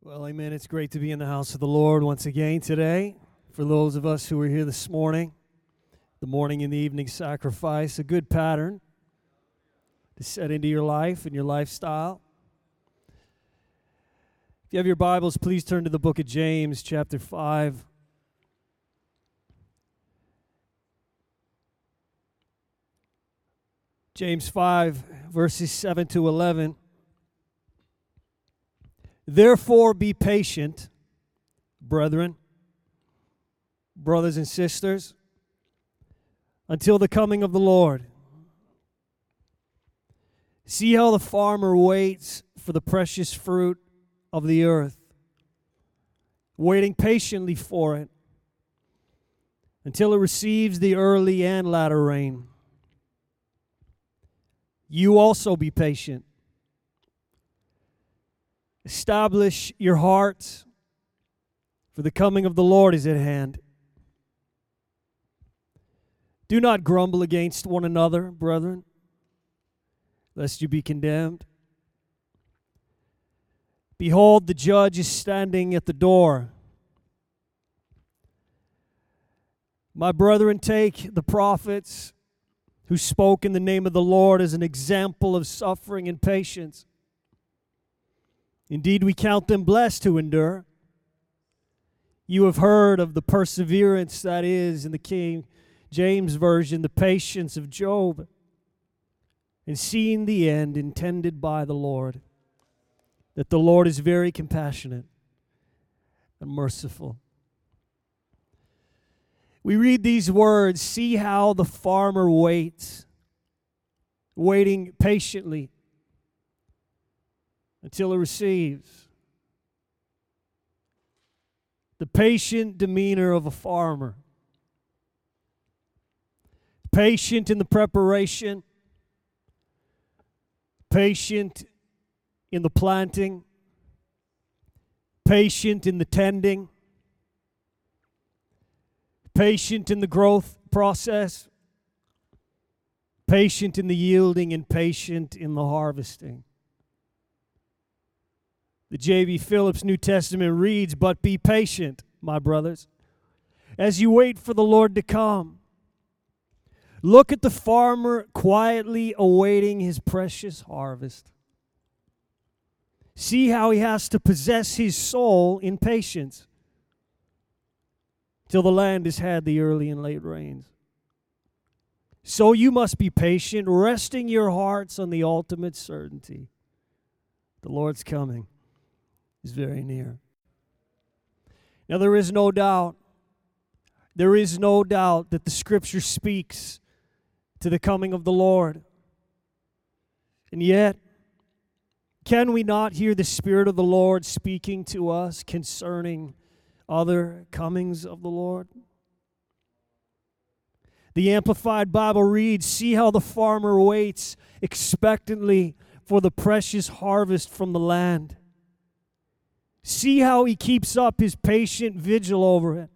Well, amen. It's great to be in the house of the Lord once again today. For those of us who are here this morning, the morning and the evening sacrifice, a good pattern to set into your life and your lifestyle. If you have your Bibles, please turn to the book of James, chapter 5. James 5, verses 7 to 11. Therefore, be patient, brethren, brothers and sisters, until the coming of the Lord. See how the farmer waits for the precious fruit of the earth, waiting patiently for it until it receives the early and latter rain. You also be patient. Establish your hearts, for the coming of the Lord is at hand. Do not grumble against one another, brethren, lest you be condemned. Behold, the judge is standing at the door. My brethren, take the prophets who spoke in the name of the Lord as an example of suffering and patience. Indeed, we count them blessed who endure. You have heard of the perseverance that is in the King James Version, the patience of Job, and seen the end intended by the Lord, that the Lord is very compassionate and merciful. We read these words see how the farmer waits, waiting patiently until he receives. The patient demeanor of a farmer. Patient in the preparation, patient in the planting, patient in the tending, patient in the growth process, patient in the yielding, and patient in the harvesting. The J.B. Phillips New Testament reads, But be patient, my brothers, as you wait for the Lord to come. Look at the farmer quietly awaiting his precious harvest. See how he has to possess his soul in patience till the land has had the early and late rains. So you must be patient, resting your hearts on the ultimate certainty. The Lord's coming is very near. Now, there is no doubt, there is no doubt that the scripture speaks to the coming of the Lord. And yet, can we not hear the Spirit of the Lord speaking to us concerning other comings of the Lord? The Amplified Bible reads See how the farmer waits expectantly for the precious harvest from the land. See how he keeps up his patient vigil over it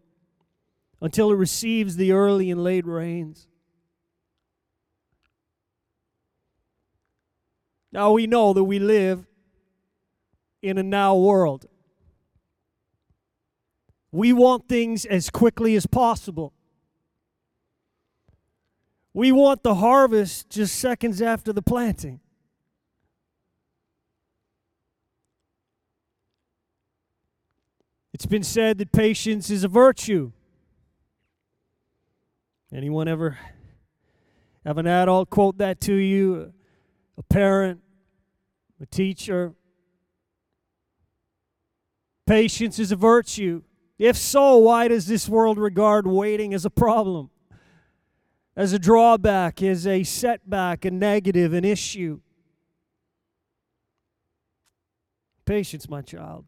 until it receives the early and late rains. Now we know that we live in a now world. We want things as quickly as possible. We want the harvest just seconds after the planting. It's been said that patience is a virtue. Anyone ever have an adult quote that to you? A parent, a teacher? Patience is a virtue. If so, why does this world regard waiting as a problem, as a drawback, as a setback, a negative, an issue? Patience, my child.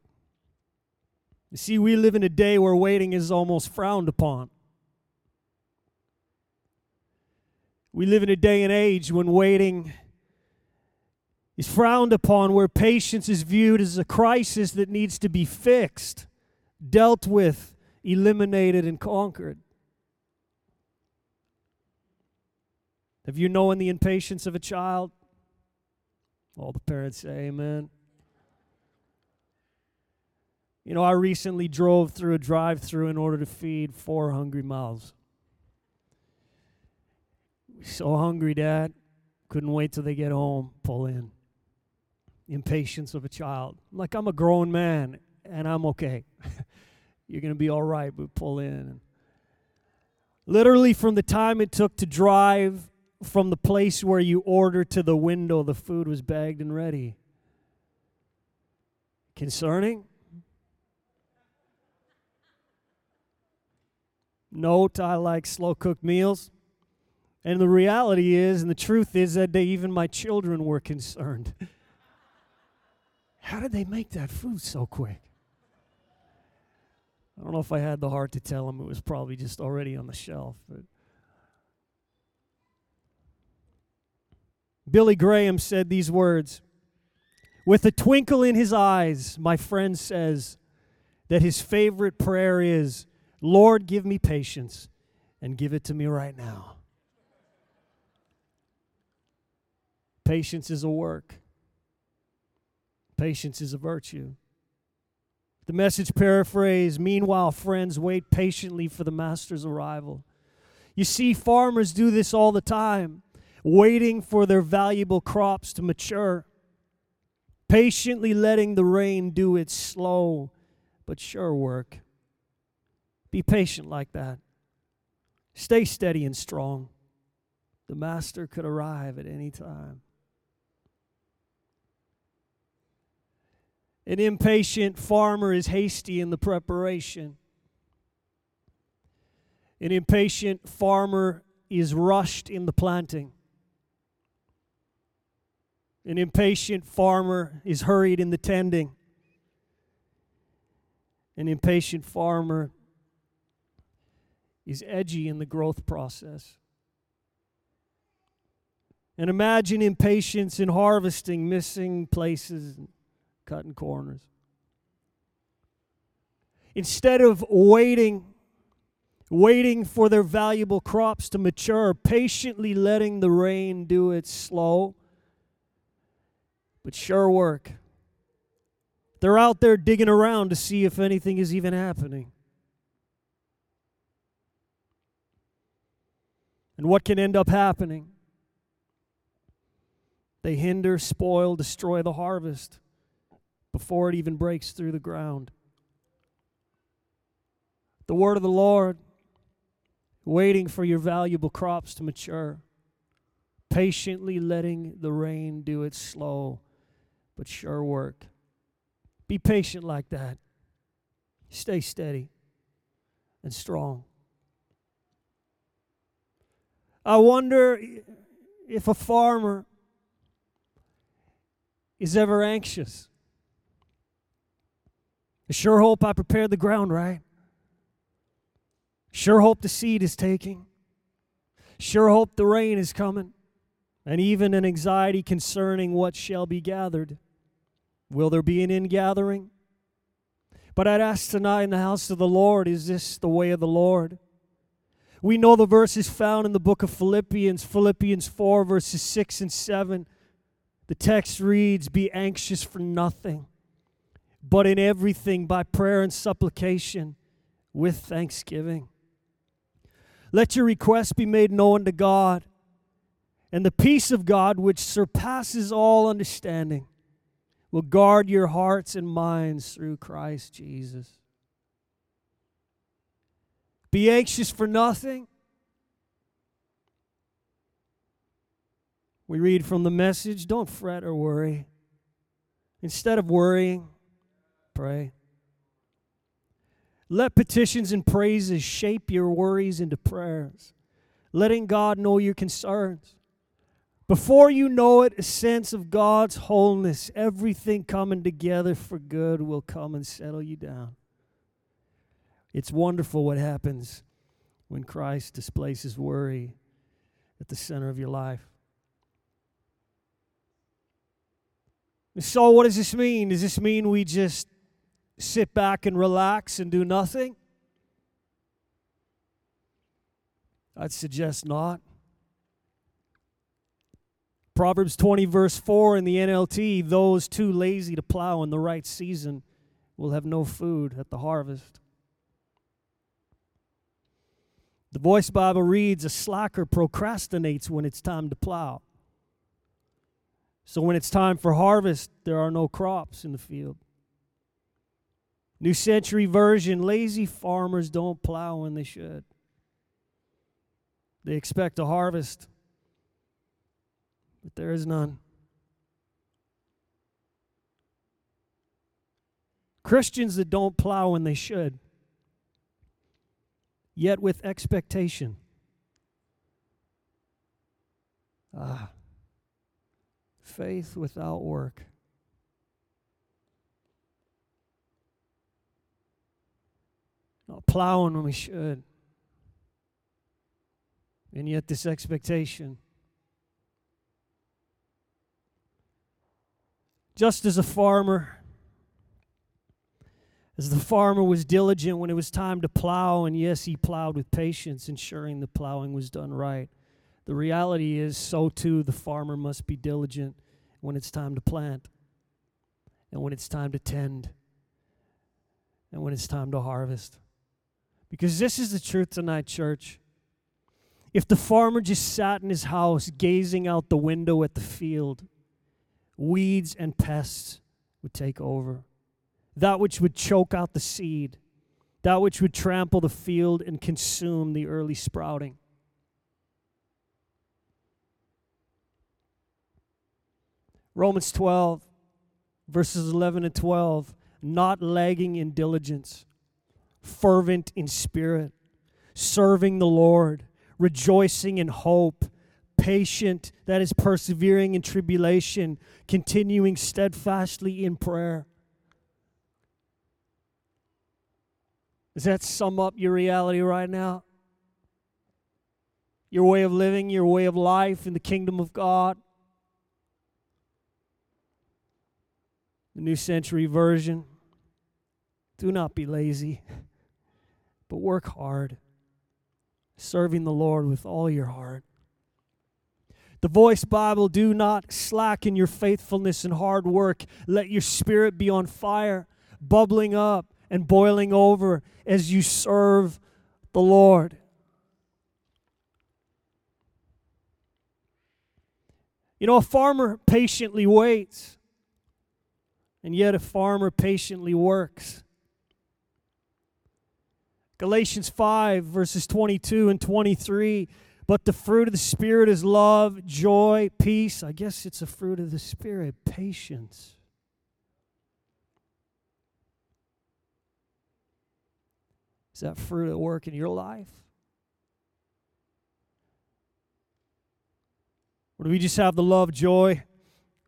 You see, we live in a day where waiting is almost frowned upon. We live in a day and age when waiting is frowned upon, where patience is viewed as a crisis that needs to be fixed, dealt with, eliminated, and conquered. Have you known the impatience of a child? All the parents say amen. You know, I recently drove through a drive through in order to feed four hungry mouths. So hungry, Dad. Couldn't wait till they get home, pull in. Impatience of a child. Like, I'm a grown man and I'm okay. You're going to be all right, but pull in. Literally, from the time it took to drive from the place where you order to the window, the food was bagged and ready. Concerning? Note, I like slow cooked meals. And the reality is, and the truth is, that they, even my children were concerned. How did they make that food so quick? I don't know if I had the heart to tell them it was probably just already on the shelf. But Billy Graham said these words With a twinkle in his eyes, my friend says that his favorite prayer is, Lord, give me patience and give it to me right now. Patience is a work, patience is a virtue. The message paraphrase Meanwhile, friends, wait patiently for the master's arrival. You see, farmers do this all the time, waiting for their valuable crops to mature, patiently letting the rain do its slow but sure work. Be patient like that. Stay steady and strong. The master could arrive at any time. An impatient farmer is hasty in the preparation. An impatient farmer is rushed in the planting. An impatient farmer is hurried in the tending. An impatient farmer is edgy in the growth process. And imagine impatience in harvesting, missing places, and cutting corners. Instead of waiting, waiting for their valuable crops to mature, patiently letting the rain do its slow but sure work. They're out there digging around to see if anything is even happening. And what can end up happening? They hinder, spoil, destroy the harvest before it even breaks through the ground. The word of the Lord, waiting for your valuable crops to mature, patiently letting the rain do its slow but sure work. Be patient like that. Stay steady and strong. I wonder if a farmer is ever anxious. I sure hope I prepared the ground right. Sure hope the seed is taking. Sure hope the rain is coming. And even an anxiety concerning what shall be gathered. Will there be an ingathering? But I'd ask tonight in the house of the Lord, is this the way of the Lord? We know the verses found in the book of Philippians, Philippians 4, verses 6 and 7. The text reads, Be anxious for nothing but in everything by prayer and supplication with thanksgiving. Let your requests be made known to God, and the peace of God, which surpasses all understanding, will guard your hearts and minds through Christ Jesus. Be anxious for nothing. We read from the message don't fret or worry. Instead of worrying, Pray. Let petitions and praises shape your worries into prayers, letting God know your concerns. Before you know it, a sense of God's wholeness, everything coming together for good, will come and settle you down. It's wonderful what happens when Christ displaces worry at the center of your life. So, what does this mean? Does this mean we just sit back and relax and do nothing? I'd suggest not. Proverbs 20, verse 4 in the NLT those too lazy to plow in the right season will have no food at the harvest. The Voice Bible reads A slacker procrastinates when it's time to plow. So when it's time for harvest, there are no crops in the field. New Century Version lazy farmers don't plow when they should. They expect a harvest, but there is none. Christians that don't plow when they should, yet with expectation. Ah, faith without work. Not plowing when we should. And yet, this expectation. Just as a farmer, as the farmer was diligent when it was time to plow, and yes, he plowed with patience, ensuring the plowing was done right. The reality is, so too, the farmer must be diligent when it's time to plant, and when it's time to tend, and when it's time to harvest. Because this is the truth tonight, church. If the farmer just sat in his house gazing out the window at the field, weeds and pests would take over. That which would choke out the seed, that which would trample the field and consume the early sprouting. Romans 12, verses 11 and 12, not lagging in diligence, fervent in spirit, serving the Lord rejoicing in hope, patient, that is persevering in tribulation, continuing steadfastly in prayer. Does that sum up your reality right now? Your way of living, your way of life in the kingdom of God? The New Century Version. Do not be lazy, but work hard serving the Lord with all your heart. The Voice Bible do not slacken your faithfulness and hard work. Let your spirit be on fire, bubbling up and boiling over as you serve the Lord. You know, a farmer patiently waits, and yet a farmer patiently works. Galatians 5, verses 22 and 23. But the fruit of the Spirit is love, joy, peace. I guess it's a fruit of the Spirit, patience. Is that fruit at work in your life? Or do we just have the love, joy?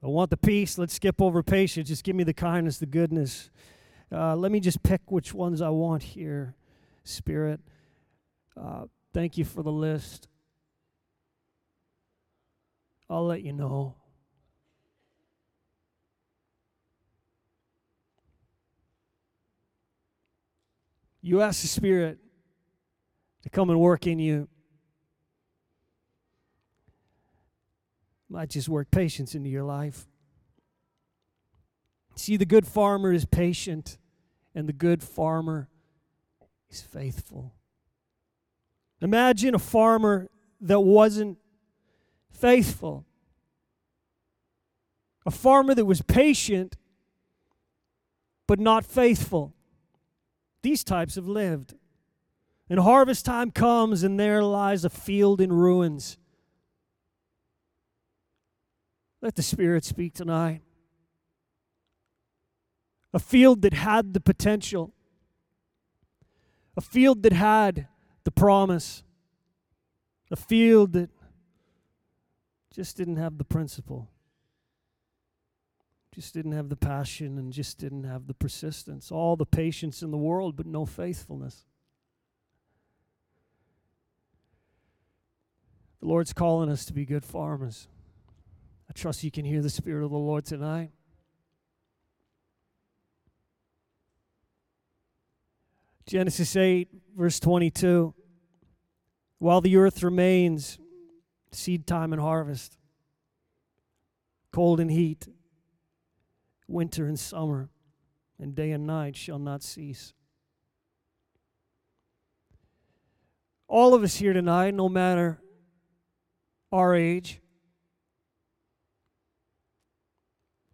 I want the peace. Let's skip over patience. Just give me the kindness, the goodness. Uh, let me just pick which ones I want here. Spirit. Uh, thank you for the list. I'll let you know. You ask the Spirit to come and work in you. Might just work patience into your life. See, the good farmer is patient, and the good farmer is faithful. Imagine a farmer that wasn't faithful. A farmer that was patient but not faithful. These types have lived. And harvest time comes, and there lies a field in ruins. Let the Spirit speak tonight. A field that had the potential, a field that had the promise, a field that just didn't have the principle, just didn't have the passion, and just didn't have the persistence. All the patience in the world, but no faithfulness. The Lord's calling us to be good farmers. I trust you can hear the Spirit of the Lord tonight. Genesis 8, verse 22. While the earth remains, seed time and harvest, cold and heat, winter and summer, and day and night shall not cease. All of us here tonight, no matter our age,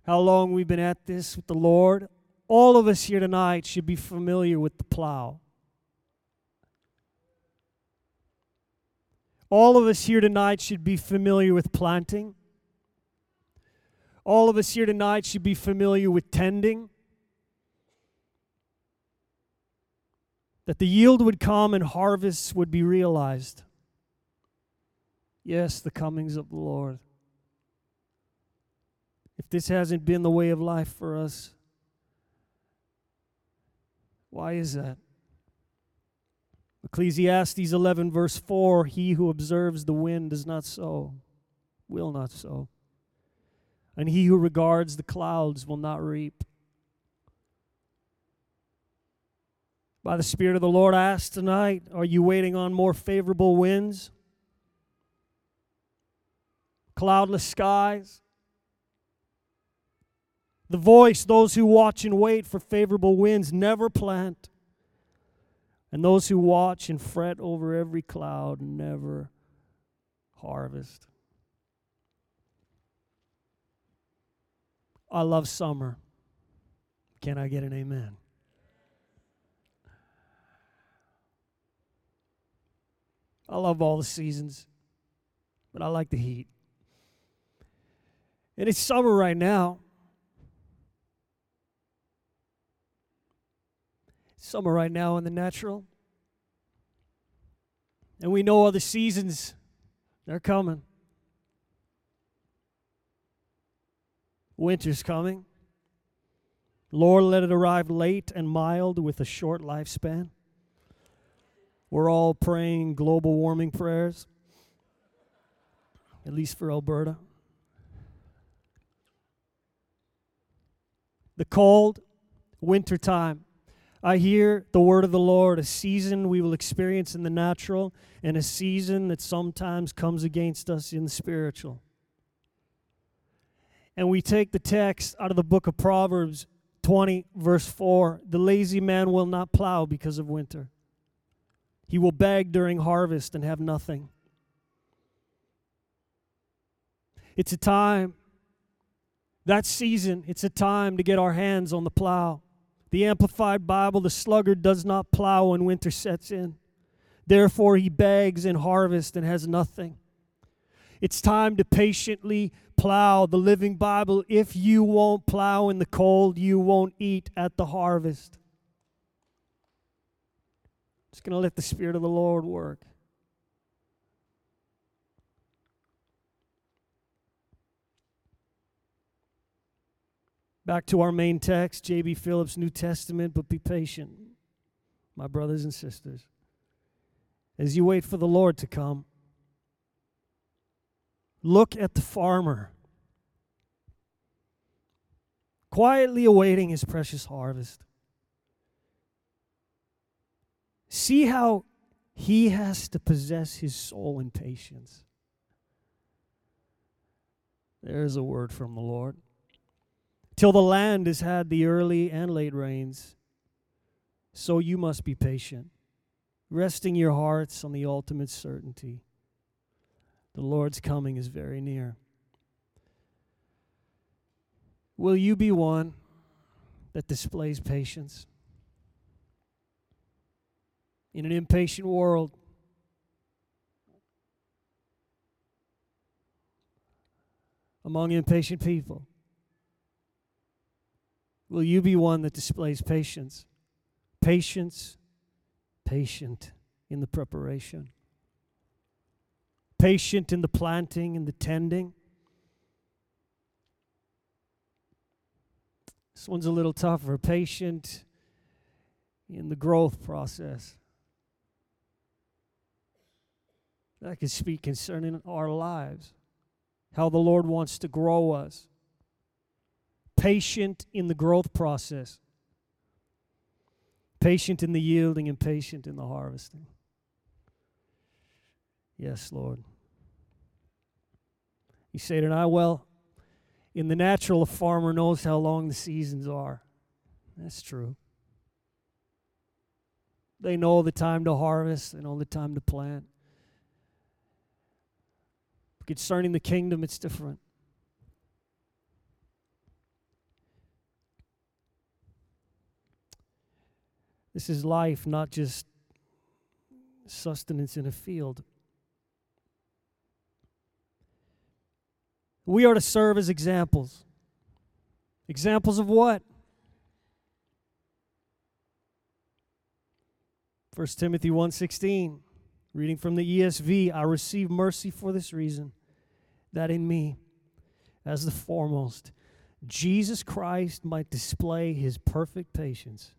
how long we've been at this with the Lord, all of us here tonight should be familiar with the plow. All of us here tonight should be familiar with planting. All of us here tonight should be familiar with tending. That the yield would come and harvests would be realized. Yes, the comings of the Lord. If this hasn't been the way of life for us, why is that? Ecclesiastes 11, verse 4 He who observes the wind does not sow, will not sow. And he who regards the clouds will not reap. By the Spirit of the Lord, I ask tonight are you waiting on more favorable winds? Cloudless skies? The voice, those who watch and wait for favorable winds never plant. And those who watch and fret over every cloud never harvest. I love summer. Can I get an amen? I love all the seasons, but I like the heat. And it's summer right now. summer right now in the natural. And we know all the seasons, they're coming. Winter's coming. Lord, let it arrive late and mild with a short lifespan. We're all praying global warming prayers, at least for Alberta. The cold winter time I hear the word of the Lord, a season we will experience in the natural, and a season that sometimes comes against us in the spiritual. And we take the text out of the book of Proverbs 20, verse 4 The lazy man will not plow because of winter, he will beg during harvest and have nothing. It's a time, that season, it's a time to get our hands on the plow the Amplified Bible, the sluggard does not plow when winter sets in. Therefore, he begs in harvest and has nothing. It's time to patiently plow the living Bible. If you won't plow in the cold, you won't eat at the harvest. Just going to let the Spirit of the Lord work. Back to our main text, J.B. Phillips' New Testament, but be patient, my brothers and sisters. As you wait for the Lord to come, look at the farmer, quietly awaiting his precious harvest. See how he has to possess his soul in patience. There's a word from the Lord till the land has had the early and late rains. So you must be patient, resting your hearts on the ultimate certainty. The Lord's coming is very near. Will you be one that displays patience? In an impatient world, among impatient people, Will you be one that displays patience? Patience, patient in the preparation, patient in the planting and the tending. This one's a little tougher. Patient in the growth process. I can speak concerning our lives, how the Lord wants to grow us patient in the growth process, patient in the yielding, and patient in the harvesting. Yes, Lord. You say tonight, well, in the natural, a farmer knows how long the seasons are. That's true. They know the time to harvest, they know the time to plant. Concerning the kingdom, it's different. This is life, not just sustenance in a field. We are to serve as examples. Examples of what? 1 Timothy 1:16 reading from the ESV I receive mercy for this reason that in me as the foremost Jesus Christ might display his perfect patience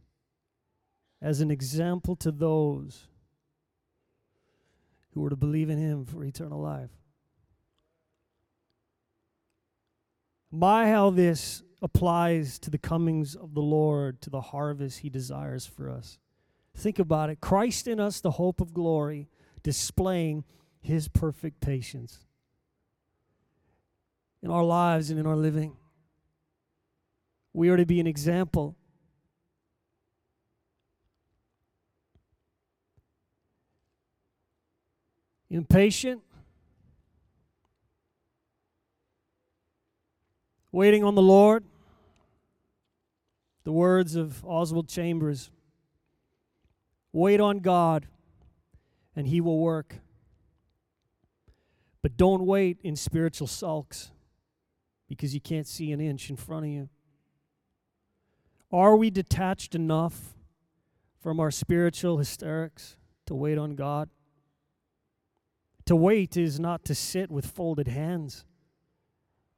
as an example to those who are to believe in him for eternal life. My how this applies to the comings of the Lord, to the harvest he desires for us. Think about it. Christ in us, the hope of glory, displaying his perfect patience in our lives and in our living. We are to be an example. Impatient, waiting on the Lord. The words of Oswald Chambers Wait on God, and He will work. But don't wait in spiritual sulks because you can't see an inch in front of you. Are we detached enough from our spiritual hysterics to wait on God? To wait is not to sit with folded hands,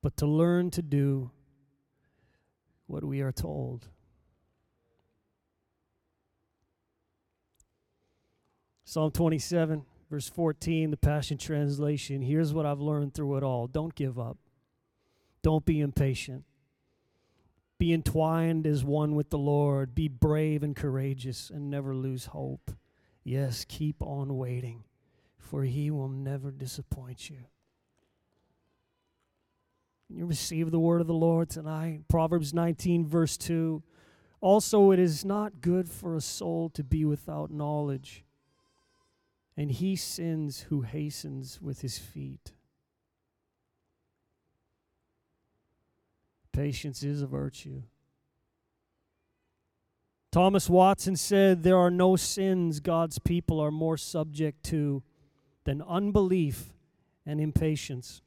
but to learn to do what we are told. Psalm 27, verse 14, the Passion Translation. Here's what I've learned through it all don't give up, don't be impatient. Be entwined as one with the Lord. Be brave and courageous and never lose hope. Yes, keep on waiting, for He will never disappoint you. You receive the word of the Lord tonight. Proverbs 19, verse 2. Also, it is not good for a soul to be without knowledge and he sins who hastens with his feet. Patience is a virtue. Thomas Watson said, There are no sins God's people are more subject to than unbelief and impatience.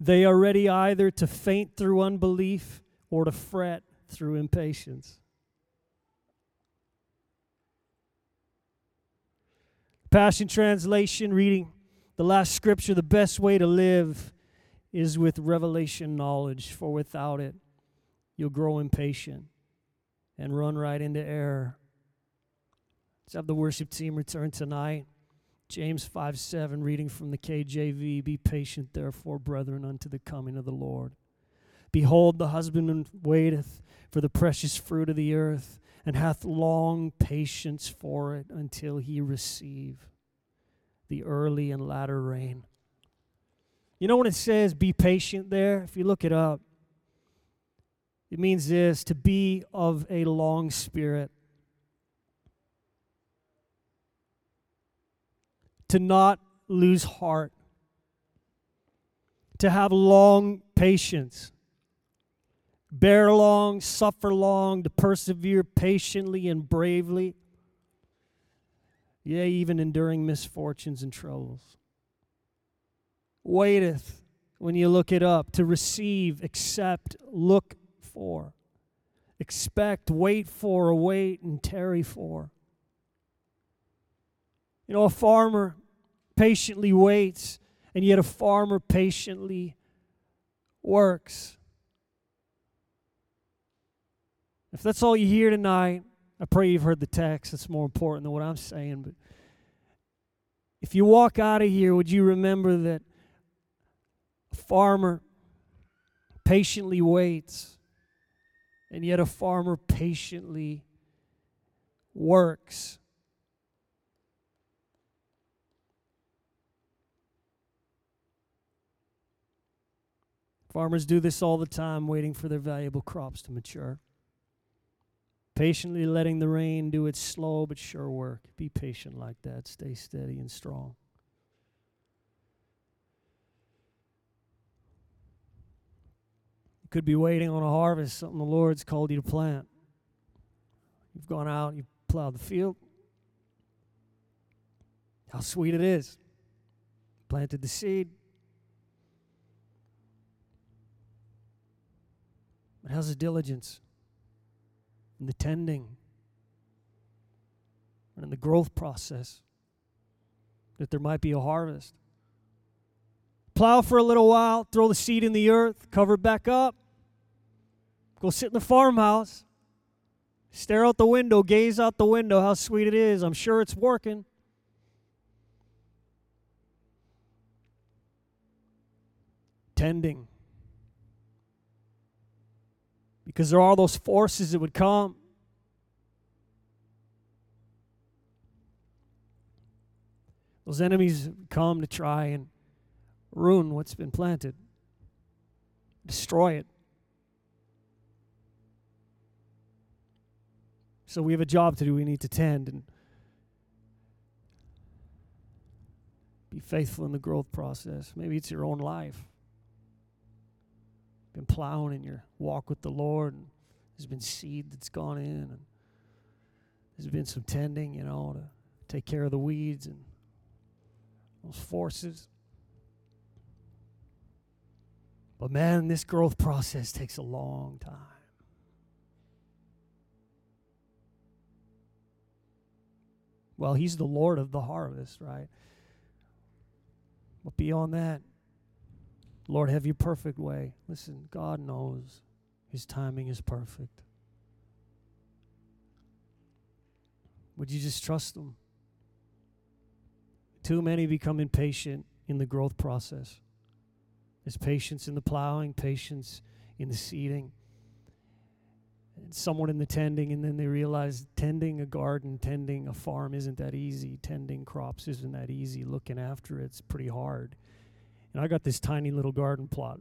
They are ready either to faint through unbelief or to fret through impatience. Passion Translation, reading the last scripture, the best way to live is with revelation knowledge, for without it, you'll grow impatient and run right into error. Let's have the worship team return tonight. James 5 7, reading from the KJV Be patient, therefore, brethren, unto the coming of the Lord. Behold, the husbandman waiteth for the precious fruit of the earth and hath long patience for it until he receive the early and latter rain. You know when it says be patient there? If you look it up, it means this to be of a long spirit, to not lose heart, to have long patience bear long, suffer long, to persevere patiently and bravely, yea, even enduring misfortunes and troubles. Waiteth, when you look it up, to receive, accept, look for, expect, wait for, await, and tarry for. You know, a farmer patiently waits, and yet a farmer patiently works. If that's all you hear tonight, I pray you've heard the text. It's more important than what I'm saying. But if you walk out of here, would you remember that a farmer patiently waits, and yet a farmer patiently works? Farmers do this all the time, waiting for their valuable crops to mature. Patiently letting the rain do its slow but sure work. Be patient like that. Stay steady and strong. You could be waiting on a harvest, something the Lord's called you to plant. You've gone out, you've plowed the field. How sweet it is. Planted the seed. But how's the diligence and the tending and in the growth process that there might be a harvest? Plow for a little while, throw the seed in the earth, cover it back up, go sit in the farmhouse, stare out the window, gaze out the window, how sweet it is. I'm sure it's working. Tending because there are all those forces that would come. Those enemies come to try and ruin what's been planted, destroy it. So we have a job to do. We need to tend and be faithful in the growth process. Maybe it's your own life been plowing in your walk with the Lord, and there's been seed that's gone in, and there's been some tending, you know, to take care of the weeds and those forces. But man, this growth process takes a long time. Well, he's the Lord of the harvest, right? But beyond that, Lord, have your perfect way. Listen, God knows his timing is perfect. Would you just trust him? Too many become impatient in the growth process. There's patience in the plowing, patience in the seeding, and somewhat in the tending, and then they realize tending a garden, tending a farm isn't that easy. Tending crops isn't that easy. Looking after it's pretty hard. And I got this tiny little garden plot.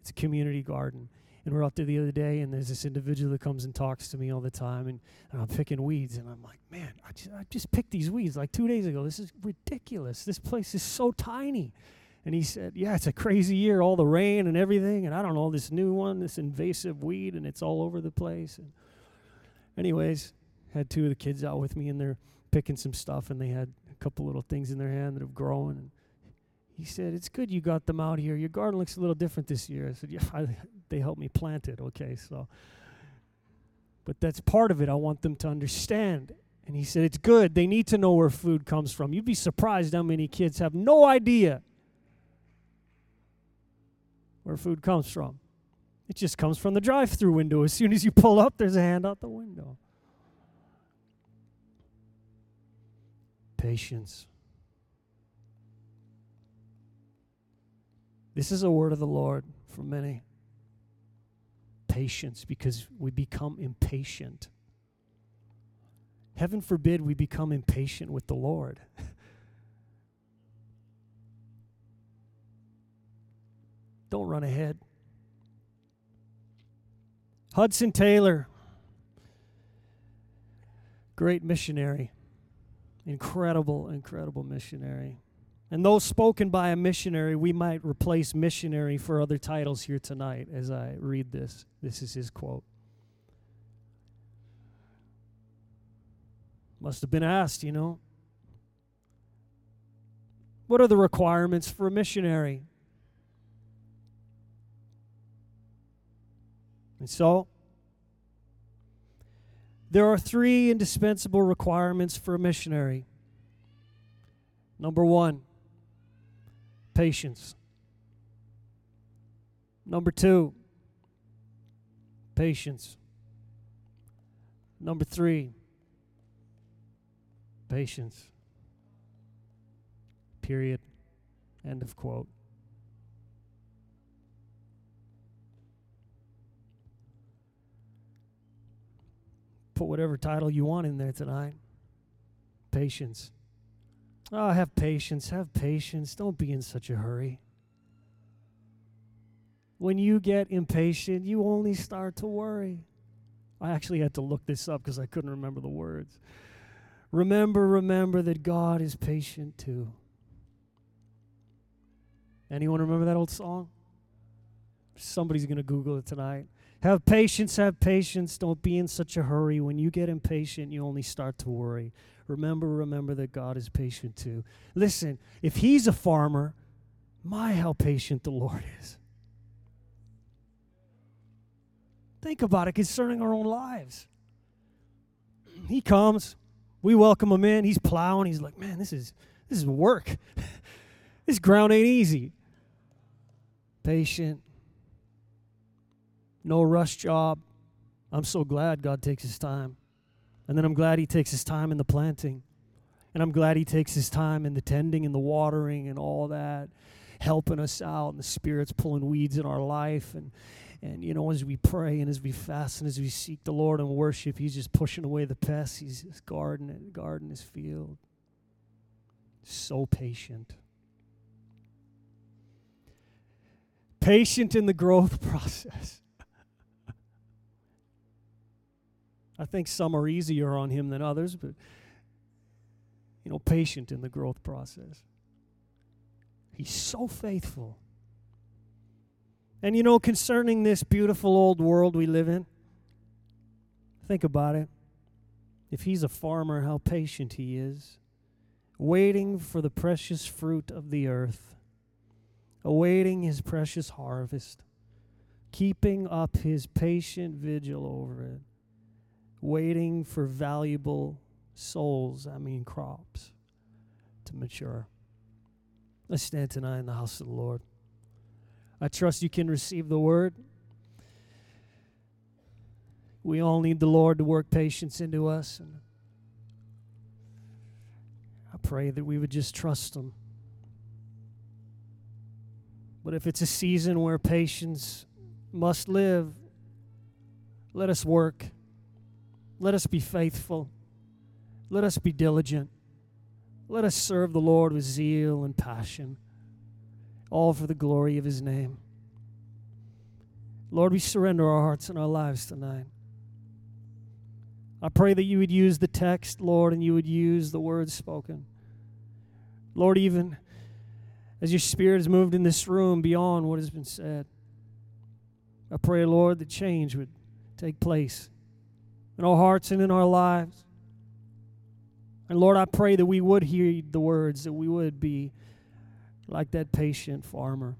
It's a community garden. And we're out there the other day, and there's this individual that comes and talks to me all the time, and, and I'm picking weeds, and I'm like, man, I just, I just picked these weeds like two days ago. This is ridiculous. This place is so tiny. And he said, yeah, it's a crazy year, all the rain and everything, and I don't know, this new one, this invasive weed, and it's all over the place. And anyways, had two of the kids out with me, and they're picking some stuff, and they had a couple little things in their hand that have grown. And he said, It's good you got them out here. Your garden looks a little different this year. I said, Yeah, I, they helped me plant it. Okay, so. But that's part of it. I want them to understand. And he said, It's good. They need to know where food comes from. You'd be surprised how many kids have no idea where food comes from. It just comes from the drive through window. As soon as you pull up, there's a hand out the window. Patience. This is a word of the Lord for many. Patience, because we become impatient. Heaven forbid we become impatient with the Lord. Don't run ahead. Hudson Taylor, great missionary, incredible, incredible missionary. And those spoken by a missionary, we might replace missionary for other titles here tonight as I read this. This is his quote. Must have been asked, you know. What are the requirements for a missionary? And so, there are three indispensable requirements for a missionary. Number one, patience. Number two, patience. Number three, patience. Period. End of quote. Put whatever title you want in there tonight. Patience. Oh, have patience. Have patience. Don't be in such a hurry. When you get impatient, you only start to worry. I actually had to look this up because I couldn't remember the words. Remember, remember that God is patient too. Anyone remember that old song? Somebody's going to Google it tonight. Have patience, have patience. Don't be in such a hurry. When you get impatient, you only start to worry. Remember, remember that God is patient too. Listen, if He's a farmer, my, how patient the Lord is. Think about it concerning our own lives. He comes, we welcome him in, he's plowing, he's like, man, this is this is work. this ground ain't easy. Patient, no rush job. I'm so glad God takes his time. And then I'm glad he takes his time in the planting. And I'm glad he takes his time in the tending and the watering and all that, helping us out. And the Spirit's pulling weeds in our life. And, and you know, as we pray and as we fast and as we seek the Lord and worship, he's just pushing away the pests. He's, he's gardening, garden his field. So patient. Patient in the growth process. I think some are easier on him than others, but you know, patient in the growth process. He's so faithful. And you know, concerning this beautiful old world we live in, think about it. If he's a farmer, how patient he is, waiting for the precious fruit of the earth, awaiting his precious harvest, keeping up his patient vigil over it waiting for valuable souls, I mean crops, to mature. Let's stand tonight in the house of the Lord. I trust you can receive the word. We all need the Lord to work patience into us. And I pray that we would just trust Him. But if it's a season where patience must live, let us work let us be faithful. Let us be diligent. Let us serve the Lord with zeal and passion, all for the glory of His name. Lord, we surrender our hearts and our lives tonight. I pray that you would use the text, Lord, and you would use the words spoken. Lord, even as your Spirit has moved in this room beyond what has been said, I pray, Lord, that change would take place in our hearts and in our lives. And Lord, I pray that we would hear the words, that we would be like that patient farmer,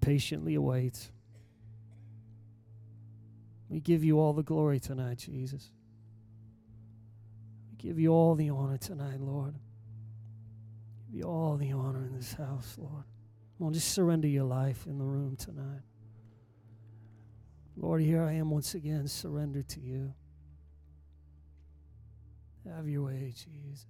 patiently awaits. We give you all the glory tonight, Jesus. We give you all the honor tonight, Lord. Give you all the honor in this house, Lord. Come on, just surrender your life in the room tonight. Lord, here I am once again, surrendered to you. Have your way, Jesus.